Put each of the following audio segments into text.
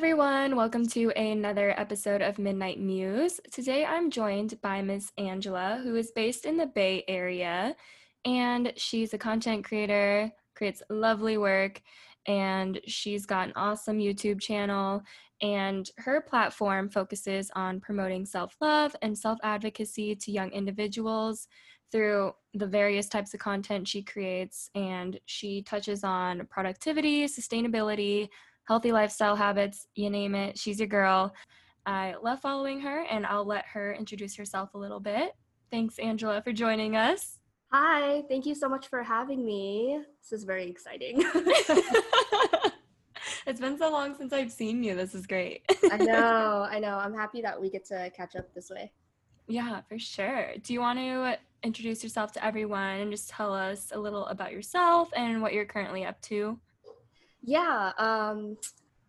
everyone. Welcome to another episode of Midnight Muse. Today I'm joined by Miss Angela, who is based in the Bay Area, and she's a content creator, creates lovely work, and she's got an awesome YouTube channel. And her platform focuses on promoting self love and self advocacy to young individuals through the various types of content she creates. And she touches on productivity, sustainability, healthy lifestyle habits, you name it. She's your girl. I love following her, and I'll let her introduce herself a little bit. Thanks, Angela, for joining us. Hi, thank you so much for having me. This is very exciting. it's been so long since I've seen you. This is great. I know, I know. I'm happy that we get to catch up this way. Yeah, for sure. Do you want to introduce yourself to everyone and just tell us a little about yourself and what you're currently up to? Yeah. Um,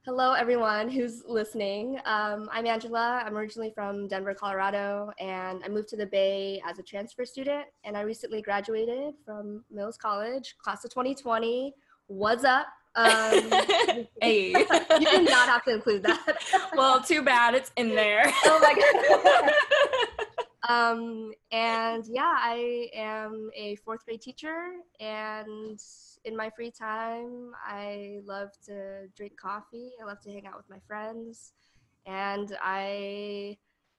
hello, everyone who's listening. Um, I'm Angela. I'm originally from Denver, Colorado, and I moved to the Bay as a transfer student. And I recently graduated from Mills College, class of 2020. What's up? Um, hey. you did not have to include that. well, too bad. It's in there. oh my god. um, and yeah, I am a fourth grade teacher, and in my free time, I love to drink coffee. I love to hang out with my friends, and I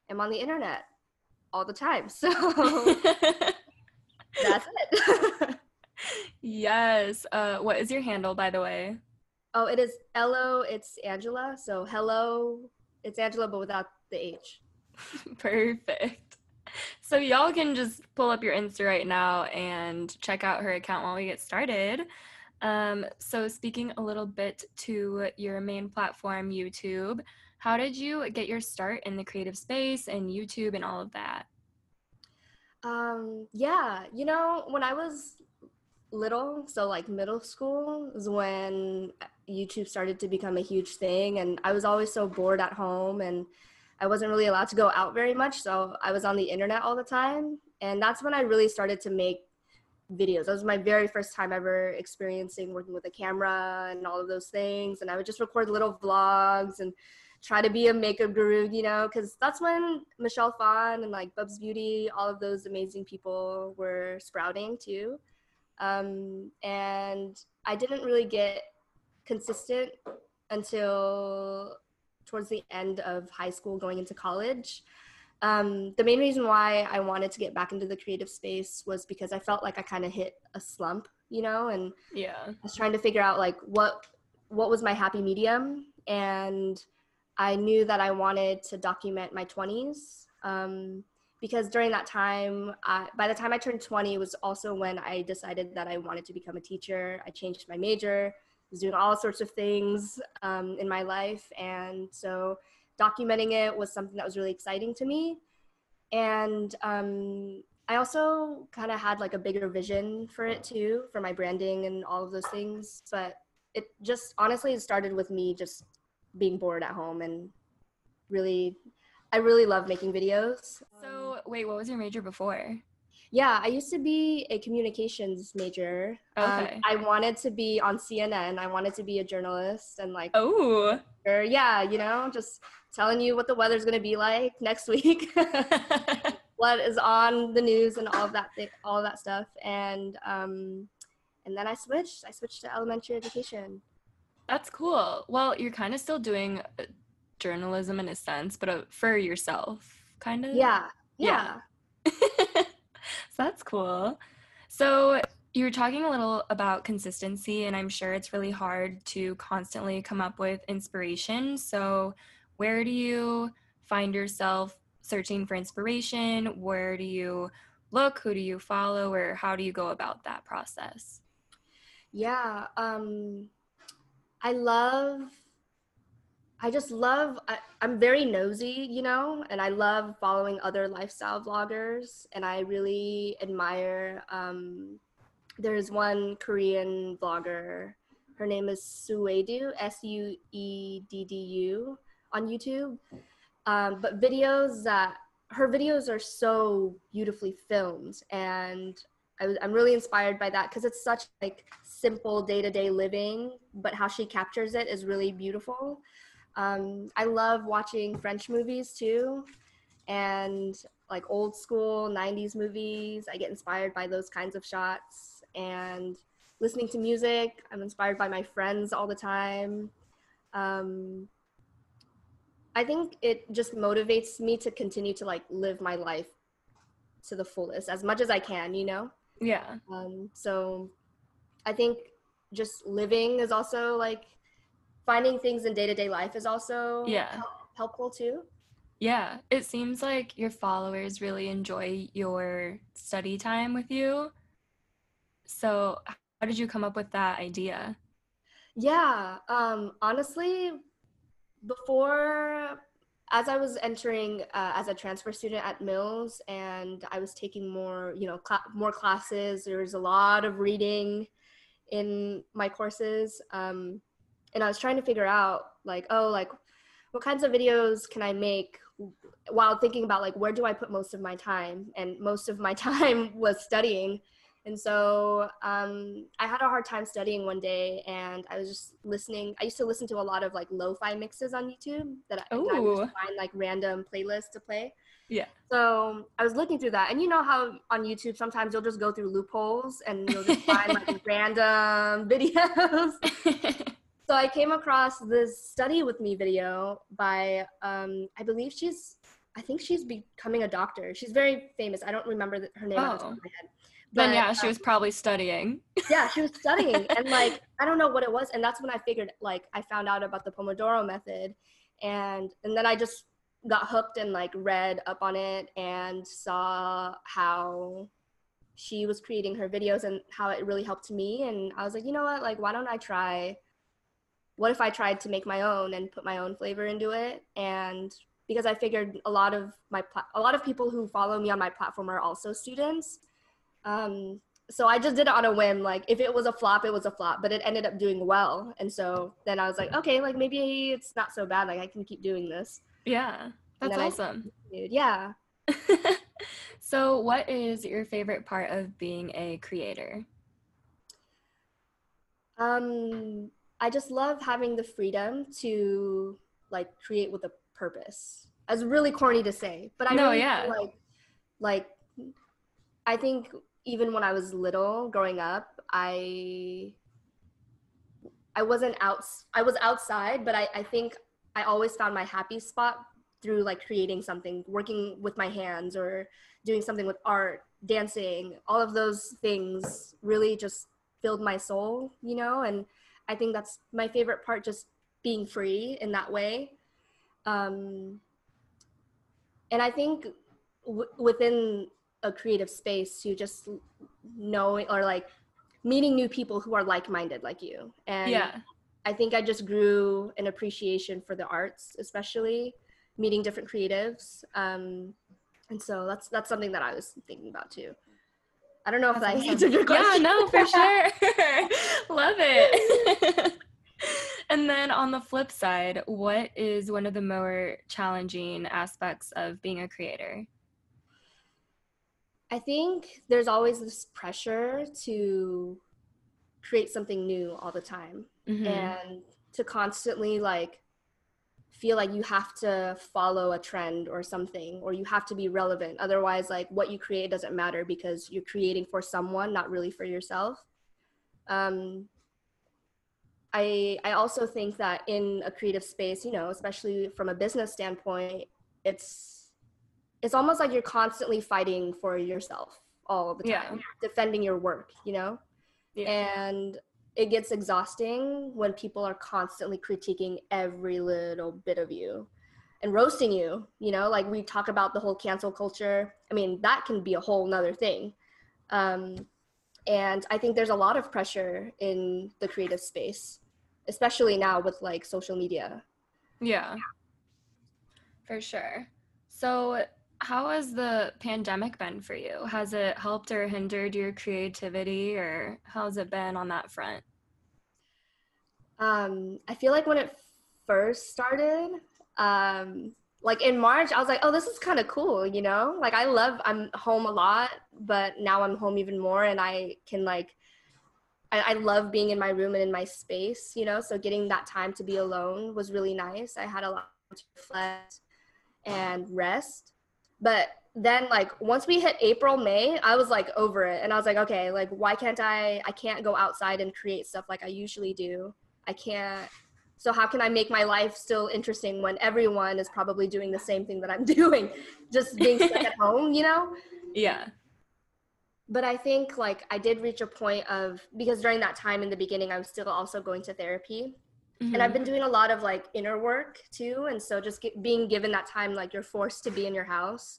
am on the internet all the time. So that's it. yes. Uh, what is your handle, by the way? Oh, it is hello. It's Angela. So hello. It's Angela, but without the H. Perfect. So y'all can just pull up your Insta right now and check out her account while we get started. Um, so speaking a little bit to your main platform, YouTube, how did you get your start in the creative space and YouTube and all of that? Um, yeah, you know, when I was little, so like middle school is when YouTube started to become a huge thing and I was always so bored at home and I wasn't really allowed to go out very much, so I was on the internet all the time. And that's when I really started to make videos. That was my very first time ever experiencing working with a camera and all of those things. And I would just record little vlogs and try to be a makeup guru, you know, because that's when Michelle Phan and like Bubzbeauty, all of those amazing people were sprouting too. Um, and I didn't really get consistent until towards the end of high school going into college. Um, the main reason why I wanted to get back into the creative space was because I felt like I kind of hit a slump, you know, and yeah, I was trying to figure out like what what was my happy medium, and I knew that I wanted to document my 20s um, because during that time, I, by the time I turned 20, was also when I decided that I wanted to become a teacher. I changed my major was doing all sorts of things um, in my life. And so documenting it was something that was really exciting to me. And um, I also kind of had like a bigger vision for it too, for my branding and all of those things. But it just honestly it started with me just being bored at home and really, I really love making videos. So, wait, what was your major before? Yeah, I used to be a communications major. Um, okay. Um, I wanted to be on CNN. I wanted to be a journalist and like Oh. Yeah, you know, just telling you what the weather's going to be like next week. what is on the news and all of that th- all of that stuff and um and then I switched. I switched to elementary education. That's cool. Well, you're kind of still doing uh, journalism in a sense, but uh, for yourself, kind of. Yeah. Yeah. yeah. So that's cool. So you were talking a little about consistency, and I'm sure it's really hard to constantly come up with inspiration. So, where do you find yourself searching for inspiration? Where do you look? Who do you follow? Or how do you go about that process? Yeah, um, I love I just love, I, am very nosy, you know, and I love following other lifestyle vloggers. And I really admire, um, there's one Korean vlogger. Her name is Sueddu, S U E D D U, on YouTube. Um, but videos that her videos are so beautifully filmed. And I I'm really inspired by that because it's such like simple day to day living, but how she captures it is really beautiful. Um, I love watching French movies too, and like old school 90s movies. I get inspired by those kinds of shots and listening to music. I'm inspired by my friends all the time. Um, I think it just motivates me to continue to like live my life to the fullest as much as I can, you know? Yeah. Um, so I think just living is also like finding things in day to day life is also Yeah. help- helpful too. Yeah, it seems like your followers really enjoy your study time with you. So, how did you come up with that idea? Yeah, um, honestly, before, as I was entering uh, as a transfer student at Mills, and I was taking more, you know, cl- more classes. There was a lot of reading in my courses, um, and I was trying to figure out, like, oh, like, what kinds of videos can I make while thinking about like where do I put most of my time? And most of my time was studying. And so um, I had a hard time studying one day, and I was just listening. I used to listen to a lot of like lo-fi mixes on YouTube that I, I would find like random playlists to play. Yeah. So I was looking through that, and you know how on YouTube sometimes you'll just go through loopholes and you'll just find like random videos. So I came across this study with me video by um, I believe she's I think she's becoming a doctor. She's very famous. I don't remember the, her name off the top Oh. of my head. then, But, yeah, she um, was probably studying. yeah, she was studying and like I don't know what it was and that's when I figured like I found out about the Pomodoro method and and then I just got hooked and like read up on it and saw how she was creating her videos and how it really helped me and I was like, you know what? Like why don't I try what if I tried to make my own and put my own flavor into it and because I figured a lot of my pla- a lot of people who follow me on my platform are also students um, so I just did it on a whim. Like if it was a flop, it was a flop, but it ended up doing well. And so then I was like, okay, like maybe it's not so bad. Like I can keep doing this. Yeah, that's awesome. Yeah. so, what is your favorite part of being a creator? Um, I just love having the freedom to like create with a purpose. It's really corny to say, but I No, really yeah. like like I think even when I was little growing up, I I wasn't out I was outside, but I, I think I always found my happy spot through like creating something, working with my hands or doing something with art, dancing, all of those things really just filled my soul, you know, and I think that's my favorite part just being free in that way. Um, and I think w- within a creative space you just knowing or like meeting new people who are like-minded like you. And yeah, i think i just grew an appreciation for the arts especially meeting different creatives. Um, and so that's that's something that i was thinking about too i don't know if That's that awesome. answered your question. yeah, no, for sure. Love it. and then on the flip side, what is one of the more challenging aspects of being a creator? I think there's always this pressure to create something new all the time Mhm. and to constantly like feel like you have to follow a trend or something or you have to be relevant otherwise like what you create doesn't matter because you're creating for someone not really for yourself um, I, I also think that in a creative space, you know, especially from a business standpoint, it's it's almost like you're constantly fighting for yourself all the time, Yeah. defending your work, you know? Yeah. And it gets exhausting when people are constantly critiquing every little bit of you and roasting you, you know, like we talk about the whole cancel culture. I mean, that can be a whole nother thing. Um, and I think there's a lot of pressure in the creative space, especially now with like social media. Yeah. For sure. So, how has the pandemic been for you? Has it helped or hindered your creativity, or how's it been on that front? Um, I feel like when it first started, um, like in March, I was like, oh, this is kind of cool, you know? Like, I love, I'm home a lot, but now I'm home even more and I can, like, I, I love being in my room and in my space, you know. So getting that time to be alone was really nice. I had a lot to reflect and rest. But then like once we hit April, May, I was like over it. And I was like, okay, like why can't I I can't go outside and create stuff like I usually do. I can't so how can I make my life still interesting when everyone is probably doing the same thing that I'm doing, just being stuck at home, you know? Yeah. But I think like I did reach a point of because during that time in the beginning I was still also going to therapy. Mm-hmm. And I've been doing a lot of like inner work too, and so just get, being given that time like you're forced to be in your house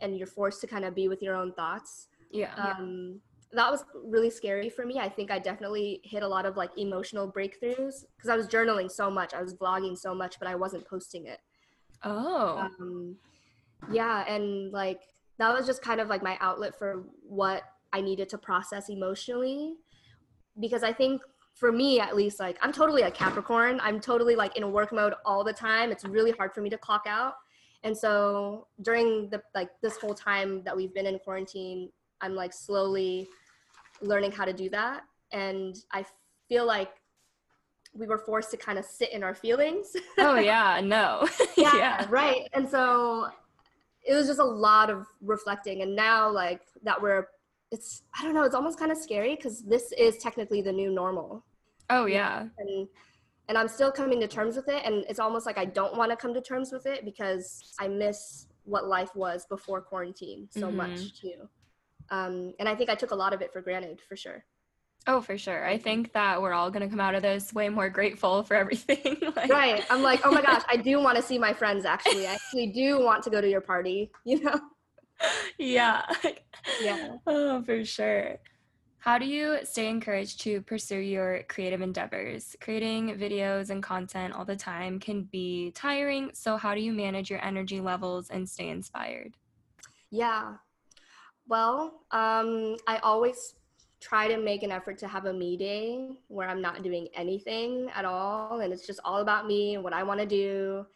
and you're forced to kind of be with your own thoughts. Yeah. Um, that was really scary for me. I think I definitely hit a lot of like emotional breakthroughs because I was journaling so much, I was vlogging so much, but I wasn't posting it. Oh. Um, yeah, and like that was just kind of like my outlet for what I needed to process emotionally because I think for me at least like I'm totally a Capricorn. I'm totally like in a work mode all the time. It's really hard for me to clock out. And so during the like this whole time that we've been in quarantine, I'm like slowly learning how to do that. And I feel like we were forced to kind of sit in our feelings. oh yeah, no. yeah, yeah, right. And so it was just a lot of reflecting. And now like that we're it's I don't know, it's almost kind of scary because this is technically the new normal. Oh yeah. And and I'm still coming to terms with it and it's almost like I don't want to come to terms with it because I miss what life was before quarantine so mm-hmm. much too. Um, and I think I took a lot of it for granted for sure. Oh, for sure. I think that we're all going to come out of this way more grateful for everything. like, right. I'm like, oh my gosh, I do want to see my friends actually. I actually do want to go to your party, you know? Yeah. Yeah. Oh, for sure. How do you stay encouraged to pursue your creative endeavors? Creating videos and content all the time can be tiring. So, how do you manage your energy levels and stay inspired? Yeah. Well, um, I always try to make an effort to have a me day where I'm not doing anything at all and it's just all about me and what I want to do.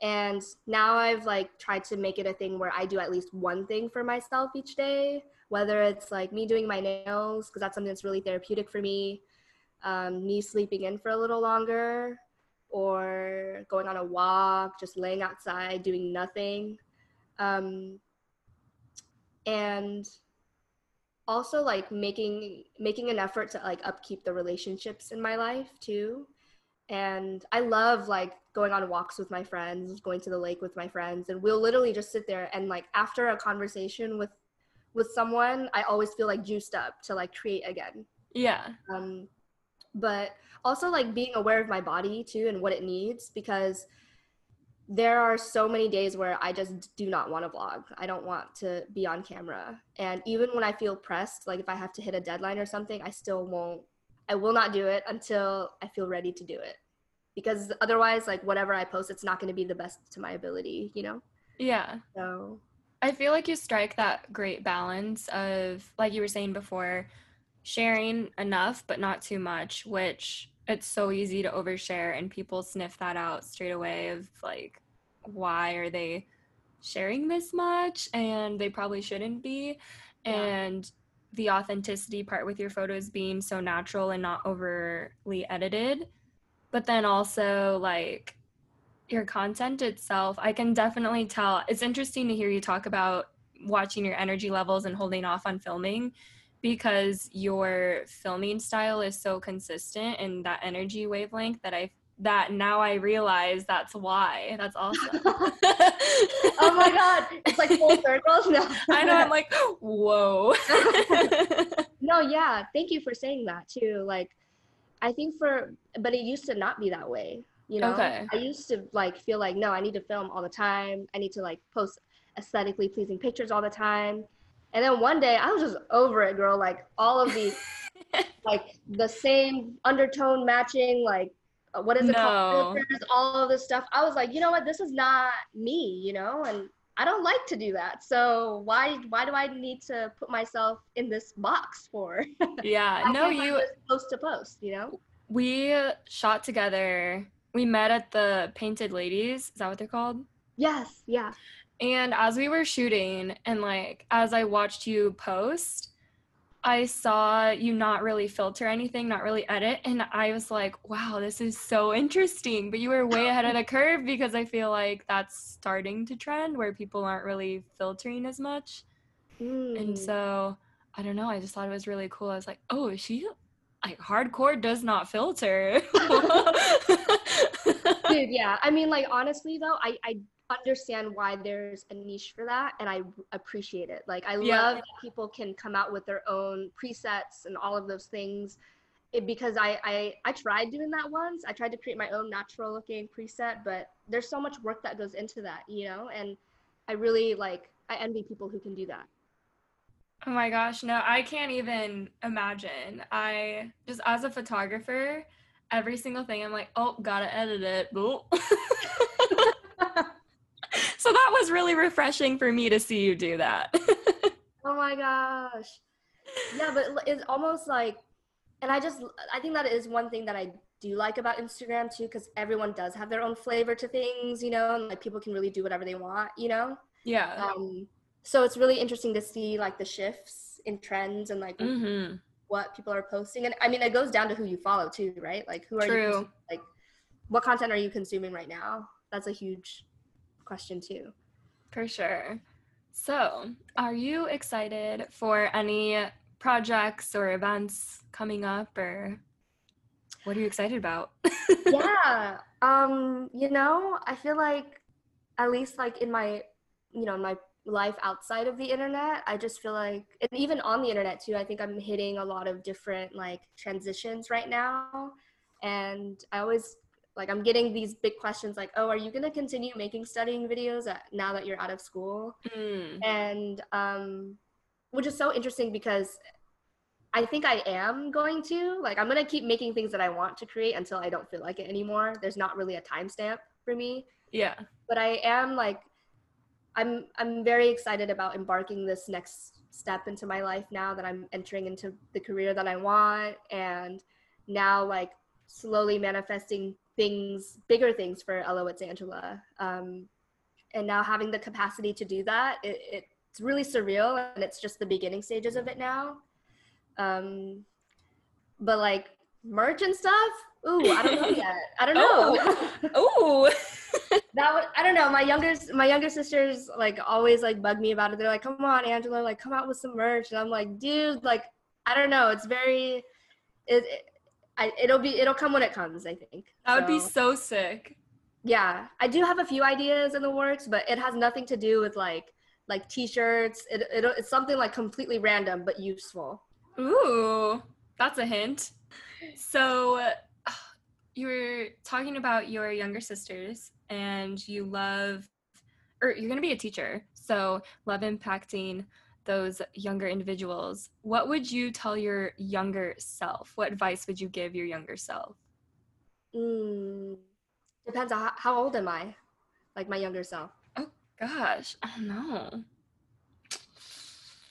And now I've like tried to make it a thing where I do at least one thing for myself each day, whether it's like me doing my nails, because that's something that's really therapeutic for me, um, me sleeping in for a little longer, or going on a walk, just laying outside, doing nothing. Um, and also like making making an effort to like upkeep the relationships in my life too and i love like going on walks with my friends going to the lake with my friends and we'll literally just sit there and like after a conversation with with someone i always feel like juiced up to like create again yeah um but also like being aware of my body too and what it needs because there are so many days where I just do not want to vlog. I don't want to be on camera. And even when I feel pressed, like if I have to hit a deadline or something, I still won't, I will not do it until I feel ready to do it. Because otherwise, like whatever I post, it's not going to be the best to my ability, you know? Yeah. So I feel like you strike that great balance of, like you were saying before, sharing enough, but not too much, which it's so easy to overshare and people sniff that out straight away of like why are they sharing this much and they probably shouldn't be yeah. and the authenticity part with your photos being so natural and not overly edited but then also like your content itself i can definitely tell. It's interesting to hear you talk about watching your energy levels and holding off on filming because your filming style is so consistent and that energy wavelength that I that now I realize that's why. That's awesome. oh my god, it's like full circle. No. I know. I'm like, whoa. no, yeah. Thank you for saying that too. Like, I think for, but it used to not be that way. You know, okay. I used to like feel like no, I need to film all the time. I need to like post aesthetically pleasing pictures all the time. And then one day I was just over it, girl. Like all of these, like the same undertone matching, like Uh, what is it no. called? Filters, all of this stuff. I was like, you know what? This is not me, you know, and I don't like to do that. So why why do I need to put myself in this box for? Yeah, no, you post to post, you know. We shot together. We met at the Painted Ladies. Is that what they're called? Yes. Yeah. And as we were shooting and like as I watched you post, I saw you not really filter anything, not really edit, and I was like, wow, this is so interesting. But you were way ahead of the curve because I feel like that's starting to trend where people aren't really filtering as much. Mm. And so I don't know, I just thought it was really cool. I was like, oh, she like hardcore does not filter. Dude, yeah. I mean, like honestly though, I I understand why there's a niche for that and I appreciate it. Like I yeah. love that people can come out with their own presets and all of those things. It, because I, I I tried doing that once. I tried to create my own natural looking preset, but there's so much work that goes into that, you know? And I really like I envy people who can do that. Oh my gosh, no, I can't even imagine. I just as a photographer, every single thing I'm like, oh, gotta edit it. so that was really refreshing for me to see you do that. oh my gosh. Yeah, but it's almost like, and I just, I think that is one thing that I do like about Instagram too, because everyone does have their own flavor to things, you know, and like people can really do whatever they want, you know? Yeah. Um, so it's really interesting to see like the shifts in trends and like mm-hmm. what people are posting. And I mean, it goes down to who you follow too, right? Like who are True. you, like what content are you consuming right now? That's a huge question too. For sure. So, are you excited for any projects or events coming up or what are you excited about? yeah. Um, you know, I feel like at least like in my you know, my life outside of the internet, I just feel like and even on the internet too, I think I'm hitting a lot of different like transitions right now. And I always like i'm getting these big questions like oh are you going to continue making studying videos at, now that you're out of school? Mm. and um, which is so interesting because i think i am going to like i'm going to keep making things that i want to create until i don't feel like it anymore. There's not really a timestamp for me. Yeah. But i am like i'm i'm very excited about embarking this next step into my life now that i'm entering into the career that i want and now like slowly manifesting things, bigger things for Ella with Angela. Um, and now having the capacity to do that, it, it's really surreal and it's just the beginning stages of it now. Um, but like merch and stuff, ooh, I don't know yet. I don't know. Oh, that would, I don't know. My younger my younger sisters like always like bug me about it. They're like, "Come on, Angela, like come out with some merch." And I'm like, "Dude, like I don't know. It's very it, it I, it'll be it'll come when it comes. I think that would be so sick. Yeah, I do have a few ideas in the works, but it has nothing to do with like like t-shirts. It, it it's something like completely random but useful. Ooh, that's a hint. So you were talking about your younger sisters and you love or you're going to be a teacher. So love impacting those younger individuals, what would you tell your younger self? What advice would you give your younger self? Mm, depends on how, how old am I? Like my younger self. Oh gosh, I don't know.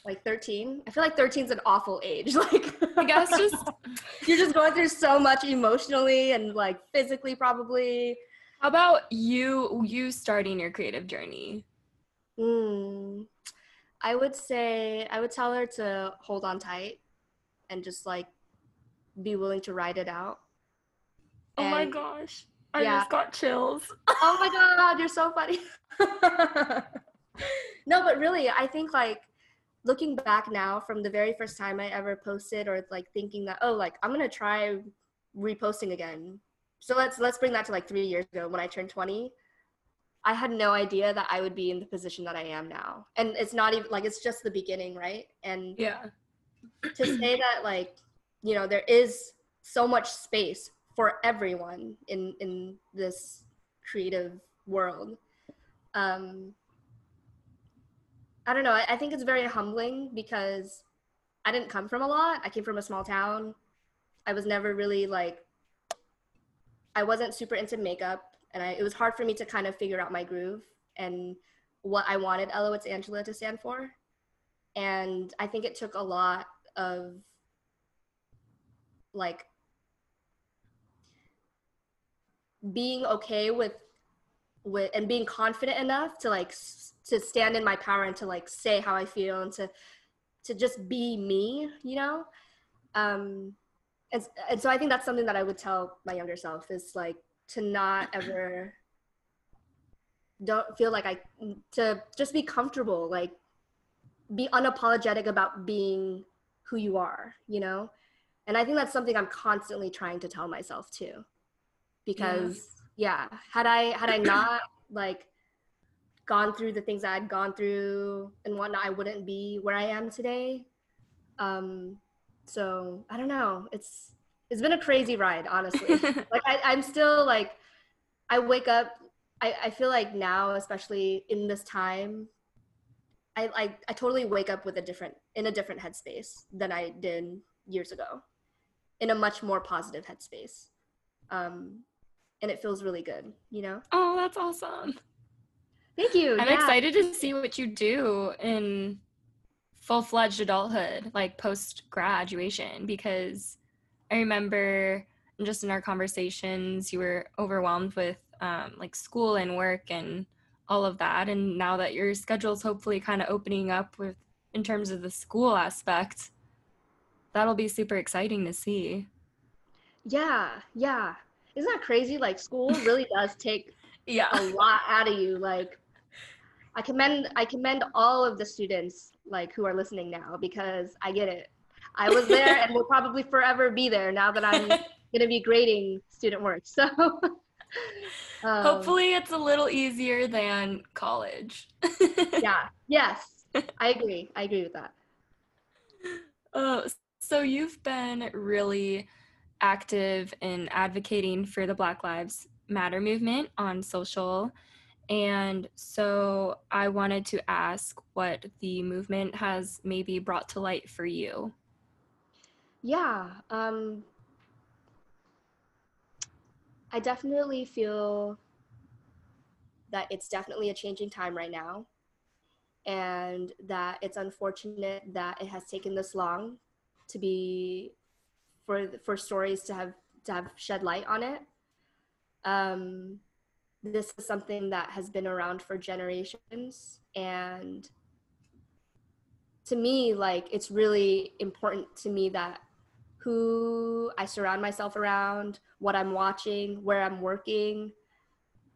Like 13. I feel like 13 is an awful age. Like I guess just you're just going through so much emotionally and like physically probably. How about you you starting your creative journey? Hmm. I would say I would tell her to hold on tight and just like be willing to ride it out. Oh and, my gosh. I yeah. just got chills. oh my god, you're so funny. no, but really, I think like looking back now from the very first time I ever posted or like thinking that oh like I'm going to try reposting again. So let's let's bring that to like 3 years ago when I turned 20. I had no idea that I would be in the position that I am now. And it's not even like it's just the beginning, right? And yeah. to say that like, you know, there is so much space for everyone in in this creative world. Um I don't know. I, I think it's very humbling because I didn't come from a lot. I came from a small town. I was never really like I wasn't super into makeup and I, it was hard for me to kind of figure out my groove and what I wanted with Angela to stand for. And I think it took a lot of like being okay with with and being confident enough to like s- to stand in my power and to like say how I feel and to to just be me, you know? Um, and, and so I think that's something that I would tell my younger self is like to not ever don't feel like I to just be comfortable, like be unapologetic about being who you are, you know? And I think that's something I'm constantly trying to tell myself too. Because yeah, yeah had I had I not like gone through the things I'd gone through and whatnot, I wouldn't be where I am today. Um, so I don't know. It's it's been a crazy ride, honestly. like I, I'm still like I wake up I, I feel like now, especially in this time, I, I I totally wake up with a different in a different headspace than I did years ago. In a much more positive headspace. Um and it feels really good, you know? Oh, that's awesome. Thank you. I'm yeah. excited to see what you do in full fledged adulthood, like post graduation, because I remember just in our conversations, you were overwhelmed with um, like school and work and all of that. And now that your schedule's hopefully kind of opening up with in terms of the school aspect, that'll be super exciting to see. Yeah, yeah. Isn't that crazy? Like school really does take yeah a lot out of you. Like I commend I commend all of the students like who are listening now because I get it. I was there and will probably forever be there now that I'm going to be grading student work. So um, hopefully it's a little easier than college. yeah. Yes. I agree. I agree with that. Uh, so you've been really active in advocating for the Black Lives Matter movement on social and so I wanted to ask what the movement has maybe brought to light for you. Yeah, um, I definitely feel that it's definitely a changing time right now, and that it's unfortunate that it has taken this long to be for for stories to have to have shed light on it. Um, this is something that has been around for generations and to me like it's really important to me that who i surround myself around what i'm watching where i'm working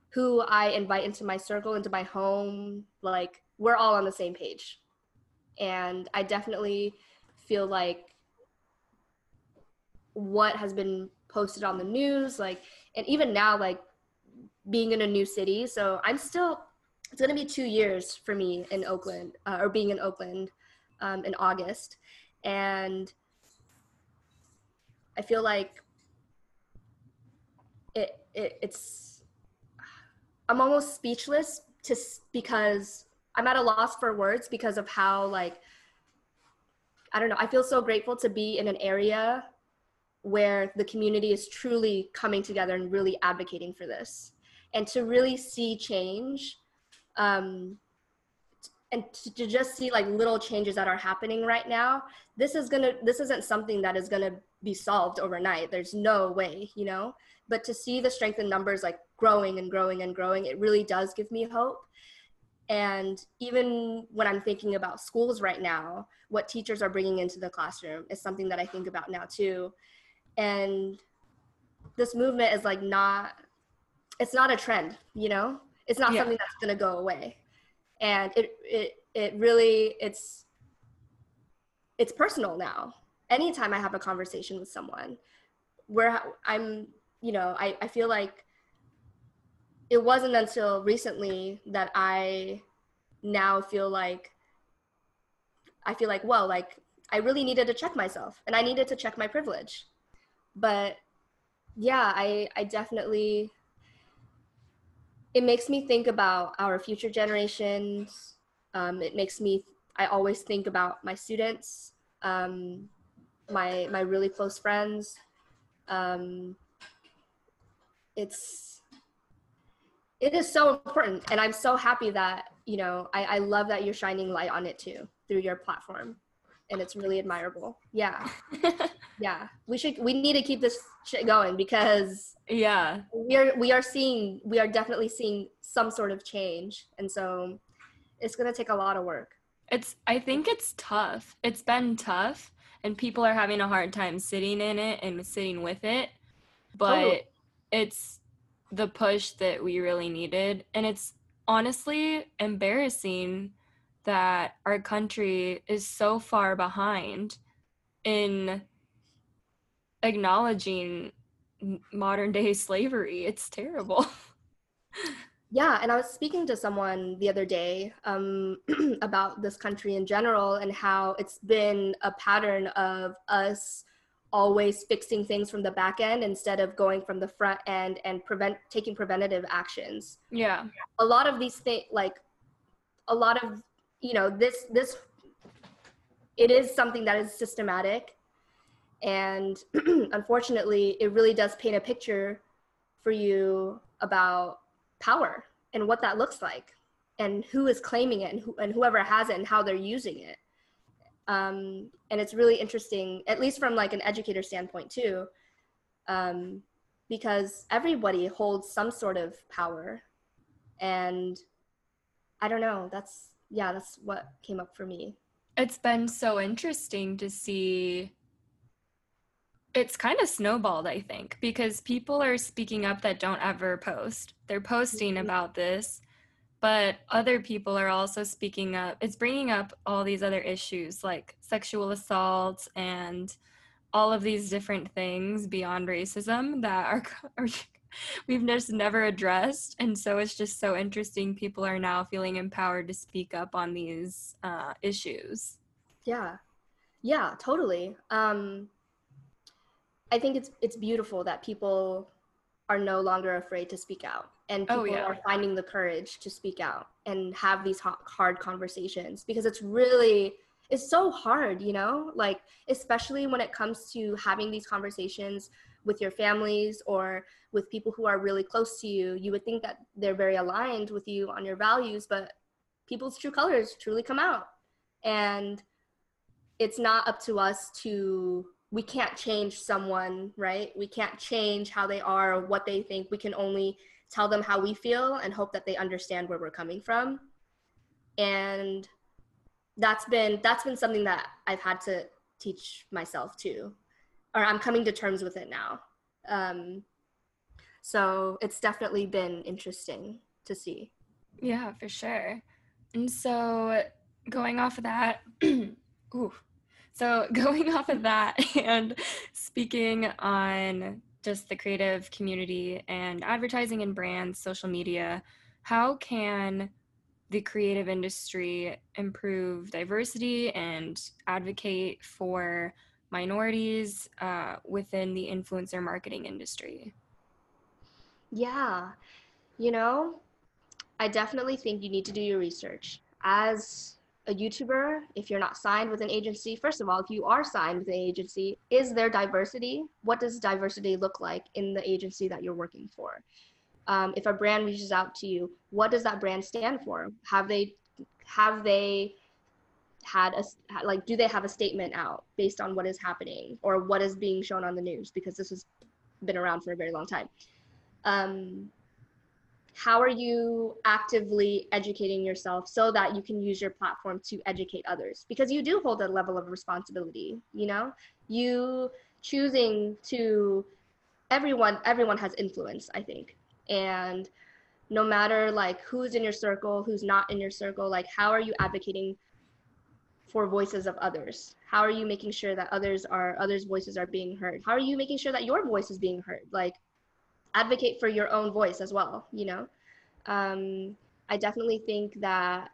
who i invite into my circle into my home like we're all on the same page and i definitely feel like what has been posted on the news like and even now like being in a new city. So I'm still, it's to be two years for me in Oakland, uh, or being in Oakland um, in August. And I feel like it, it it's, I'm almost speechless to because I'm at a loss for words because of how like I don't know. I feel so grateful to be in an area where the community is truly coming together and really advocating for this and to really see change um, and to, just see like little changes that are happening right now this is gonna this isn't something that is gonna be solved overnight there's no way you know but to see the strength in numbers like growing and growing and growing it really does give me hope and even when i'm thinking about schools right now what teachers are bringing into the classroom is something that i think about now too and this movement is like not it's not a trend, you know? It's not yeah. something that's to go away. And it, it, it really, it's, it's personal now. Anytime I have a conversation with someone where I'm, you know, I, I feel like it wasn't until recently that I now feel like, I feel like, well, like I really needed to check myself and I needed to check my privilege. But yeah, I, I definitely it makes me think about our future generations. Um, it makes me, I always think about my students, um, my, my really close friends. Um, it's, it is so important. And I'm so happy that, you know, I, I love that you're shining light on it too through your platform. And it's really admirable. Yeah. yeah. We should, we need to keep this shit going because yeah we are we are seeing we are definitely seeing some sort of change and so it's going to take a lot of work It's I think it's tough. It's been tough and people are having a hard time sitting in it and sitting with it. But totally. it's the push that we really needed and it's honestly embarrassing that our country is so far behind in acknowledging modern day slavery. It's terrible. Yeah, and I was speaking to someone the other day um, about this country in general and how it's been a pattern of us always fixing things from the back end instead of going from the front end and prevent taking preventative actions. Yeah. A lot of these things like a lot of you know this this it is something that is systematic and unfortunately it really does paint a picture for you about power and what that looks like and who is claiming it and, who, and whoever has it and how they're using it. Um, and it's really interesting at least from like an educator standpoint too um, because everybody holds some sort of power. And i don't know that's yeah that's what came up for me. It's been so interesting to see it's kind of snowballed, I think, because people are speaking up that don't ever post. They're posting mm-hmm. about this, but other people are also speaking up. It's bringing up all these other issues like sexual assault and all of these different things beyond racism that are, are we've just never addressed. And so it's just so interesting. People are now feeling empowered to speak up on these uh, issues. Yeah. Yeah, totally. Um, I think it's it's beautiful that people are no longer afraid to speak out and oh, people oh, yeah. are finding the courage to speak out and have these hard conversations because it's really it's so hard you know like especially when it comes to having these conversations with your families or with people who are really close to you you would think that they're very aligned with you on your values but people's true colors truly come out and it's not up to us to we can't change someone, right? We can't change how they are or what they think. We can only tell them how we feel and hope that they understand where we're coming from. And that's been that's been something that I've had to teach myself too, or I'm coming to terms with it now. Um, so it's definitely been interesting to see. Yeah, for sure. And so going off of that, ooh, so, going off of that and speaking on just the creative community and advertising and brands, social media, how can the creative industry improve diversity and advocate for minorities uh, within the influencer marketing industry? Yeah, you know, I definitely think you need to do your research. As a YouTuber, if you're not signed with an agency, first of all, if you are signed with an agency, is there diversity? What does diversity look like in the agency that you're working for? Um, if a brand reaches out to you, what does that brand stand for? Have they have they had a like do they have a statement out based on what is happening or what is being shown on the news because this has been around for a very long time. Um, how are you actively educating yourself so that you can use your platform to educate others? Because you do hold a level of responsibility you know? You choosing to everyone everyone has influence i think. And no matter like who's in your circle who's not in your circle like how are you advocating for voices of others? How are you making sure that others are others voices are being heard? How are you making sure that your voice is being heard? Like advocate for your own voice as well you know? Um, i definitely think that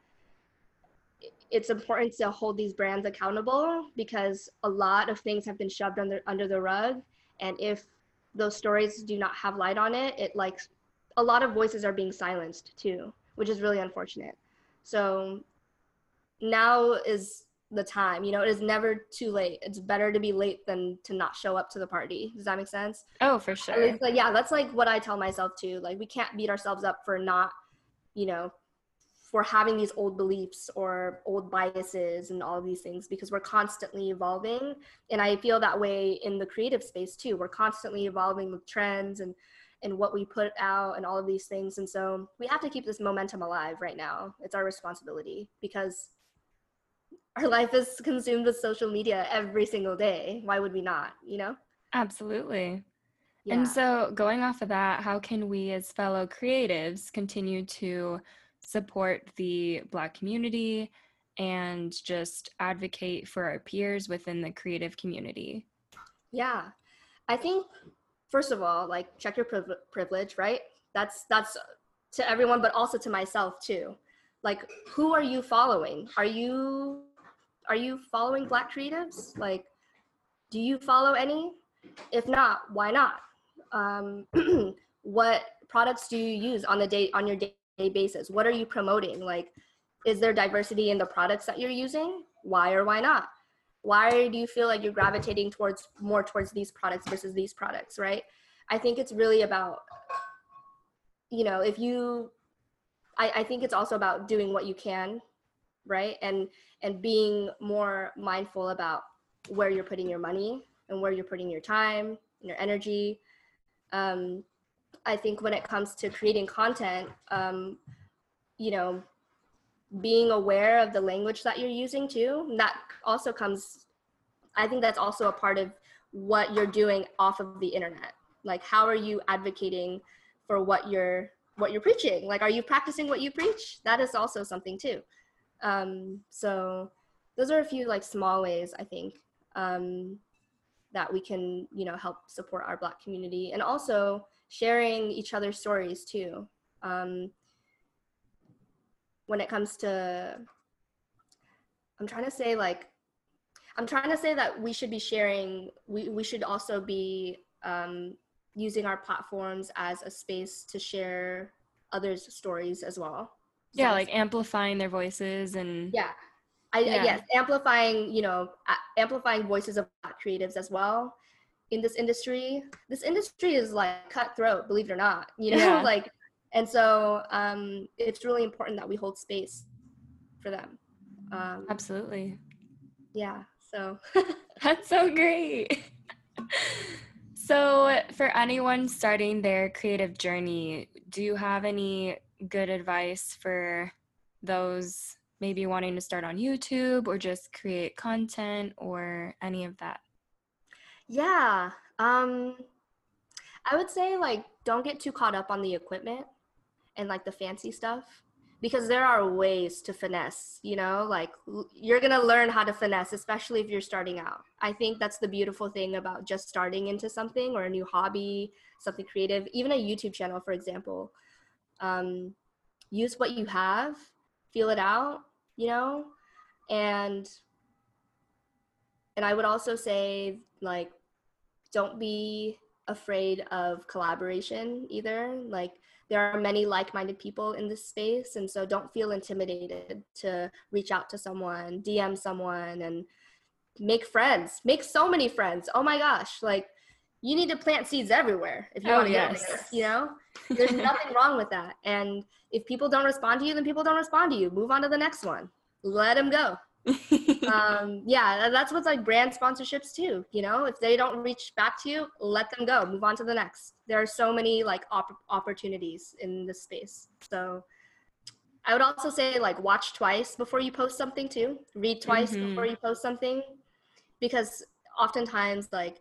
it's important to hold these brands accountable because a lot of things have been shoved under under the rug. And if those stories do not have light on it it like a lot of voices are being silenced too which is really unfortunate. So now is the time. You know, it is never too late. It's better to be late than to not show up to the party. Does that make sense? Oh, for sure. Least, like, yeah, that's like what I tell myself too. Like, we can't beat ourselves up for not, you know, for having these old beliefs or old biases and all of these things because we're constantly evolving. And I feel that way in the creative space too. We're constantly evolving with trends and and what we put out and all of these things. And so we have to keep this momentum alive right now. It's our responsibility because our life is consumed with social media every single day. Why would we not, you know? Absolutely. Yeah. And so, going off of that, how can we as fellow creatives continue to support the Black community and just advocate for our peers within the creative community? Yeah. I think first of all, like check your privilege, right? That's that's to everyone but also to myself too. Like who are you following? Are you are you following black creatives? Like do you follow any? If not, why not? Um, what products do you use on the day on your day basis? What are you promoting? Like is there diversity in the products that you're using? Why or why not? Why do you feel like you're gravitating towards more towards these products versus these products, right? I think it's really about, you know, if you, I, I think it's also about doing what you can, right? And and being more mindful about where you're putting your money and where you're putting your time, and your energy. Um, I think when it comes to creating content, um, you know, being aware of the language that you're using too that also comes i think that's also a part of what you're doing off of the internet like how are you advocating for what you're what you're preaching like are you practicing what you preach that is also something too um, so those are a few like small ways i think um, that we can you know help support our black community and also sharing each other's stories too. Um, when it comes to i'm trying to say like i'm trying to say that we should be sharing we, we should also be um, using our platforms as a space to share others stories as well yeah like amplifying their voices and yeah. I, yeah. yes amplifying you know amplifying voices of creatives as well in this industry. This industry is like cutthroat believe it or not you know yeah. like and so um, it's really important that we hold space for them. Um, absolutely. yeah so that's so great. So for anyone starting their creative journey do you have any good advice for those maybe wanting to start on youtube or just create content or any of that? Yeah um i would say like don't get too caught up on the equipment and like the fancy stuff because there are ways to finesse you know like you're gonna learn how to finesse especially if you're starting out. I think that's the beautiful thing about just starting into something or a new hobby something creative even a youtube channel for example um, use what you have feel it out you know? And and i would also say like don't be afraid of collaboration either. Like there are many like-minded people in this space and so don't feel intimidated to reach out to someone dm someone and make friends. Make so many friends. Oh my gosh. Like you need to plant seeds everywhere if you oh, want to yes. get you know there's nothing wrong with that and if people don't respond to you then people don't respond to you move on to the next one let them go um, yeah, that's what's like brand sponsorships too. You know, if they don't reach back to you, let them go. Move on to the next. There are so many like op- opportunities in this space. So I would also say like watch twice before you post something too. Read twice mm-hmm. before you post something, because oftentimes like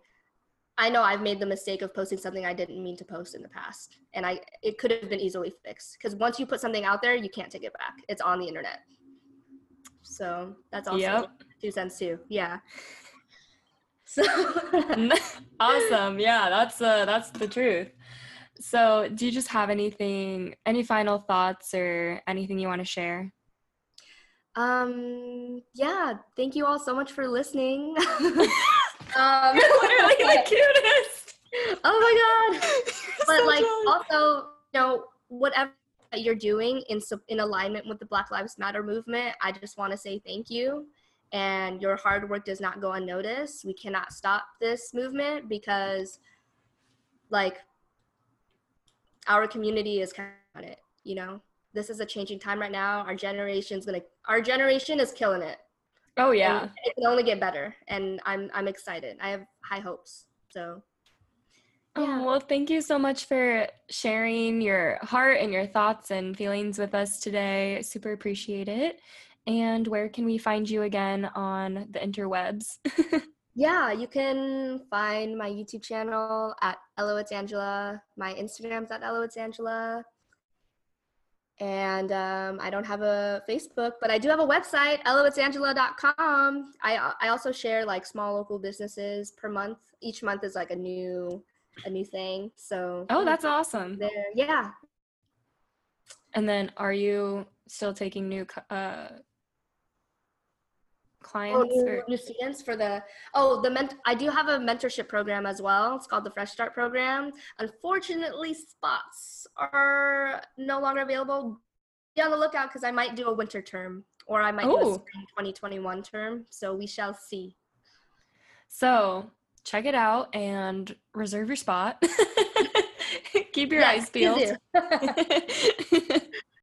I know I've made the mistake of posting something I didn't mean to post in the past, and I it could have been easily fixed. Because once you put something out there, you can't take it back. It's on the internet. So that's also yep. two cents too. Yeah. So awesome. Yeah, that's uh that's the truth. So, do you just have anything any final thoughts or anything you want to share? Um yeah, thank you all so much for listening. um literally the cutest. Oh my god. but so like also, you know, whatever you're doing in in alignment with the Black Lives Matter movement, I just want to say thank you. And your hard work does not go unnoticed. We cannot stop this movement because, like, our community is kind of on it. You know, this is a changing time right now. Our generation's gonna. Our generation is killing it. Oh yeah, and it can only get better, and I'm I'm excited. I have high hopes. So oh, yeah. Oh, well, thank you so much for sharing your heart and your thoughts and feelings with us today. Super appreciate it. And where can we find you again on the interwebs? yeah, you can find my YouTube channel at Hello It's Angela. My Instagram's at Hello It's Angela. And um, I don't have a Facebook, but I do have a website, helloitsangela.com. I I also share like small local businesses per month. Each month is like a new a new thing. So Oh, that's awesome. There, yeah. And then are you still taking new uh clients oh, new, or? new students for the oh the ment- i do have a mentorship program as well. It's called the fresh start program. Unfortunately spots are no longer available. Be on the lookout because i might do a winter term or i might Ooh. do a spring 2021 term. So we shall see. So check it out and reserve your spot. Keep your yeah, eyes peeled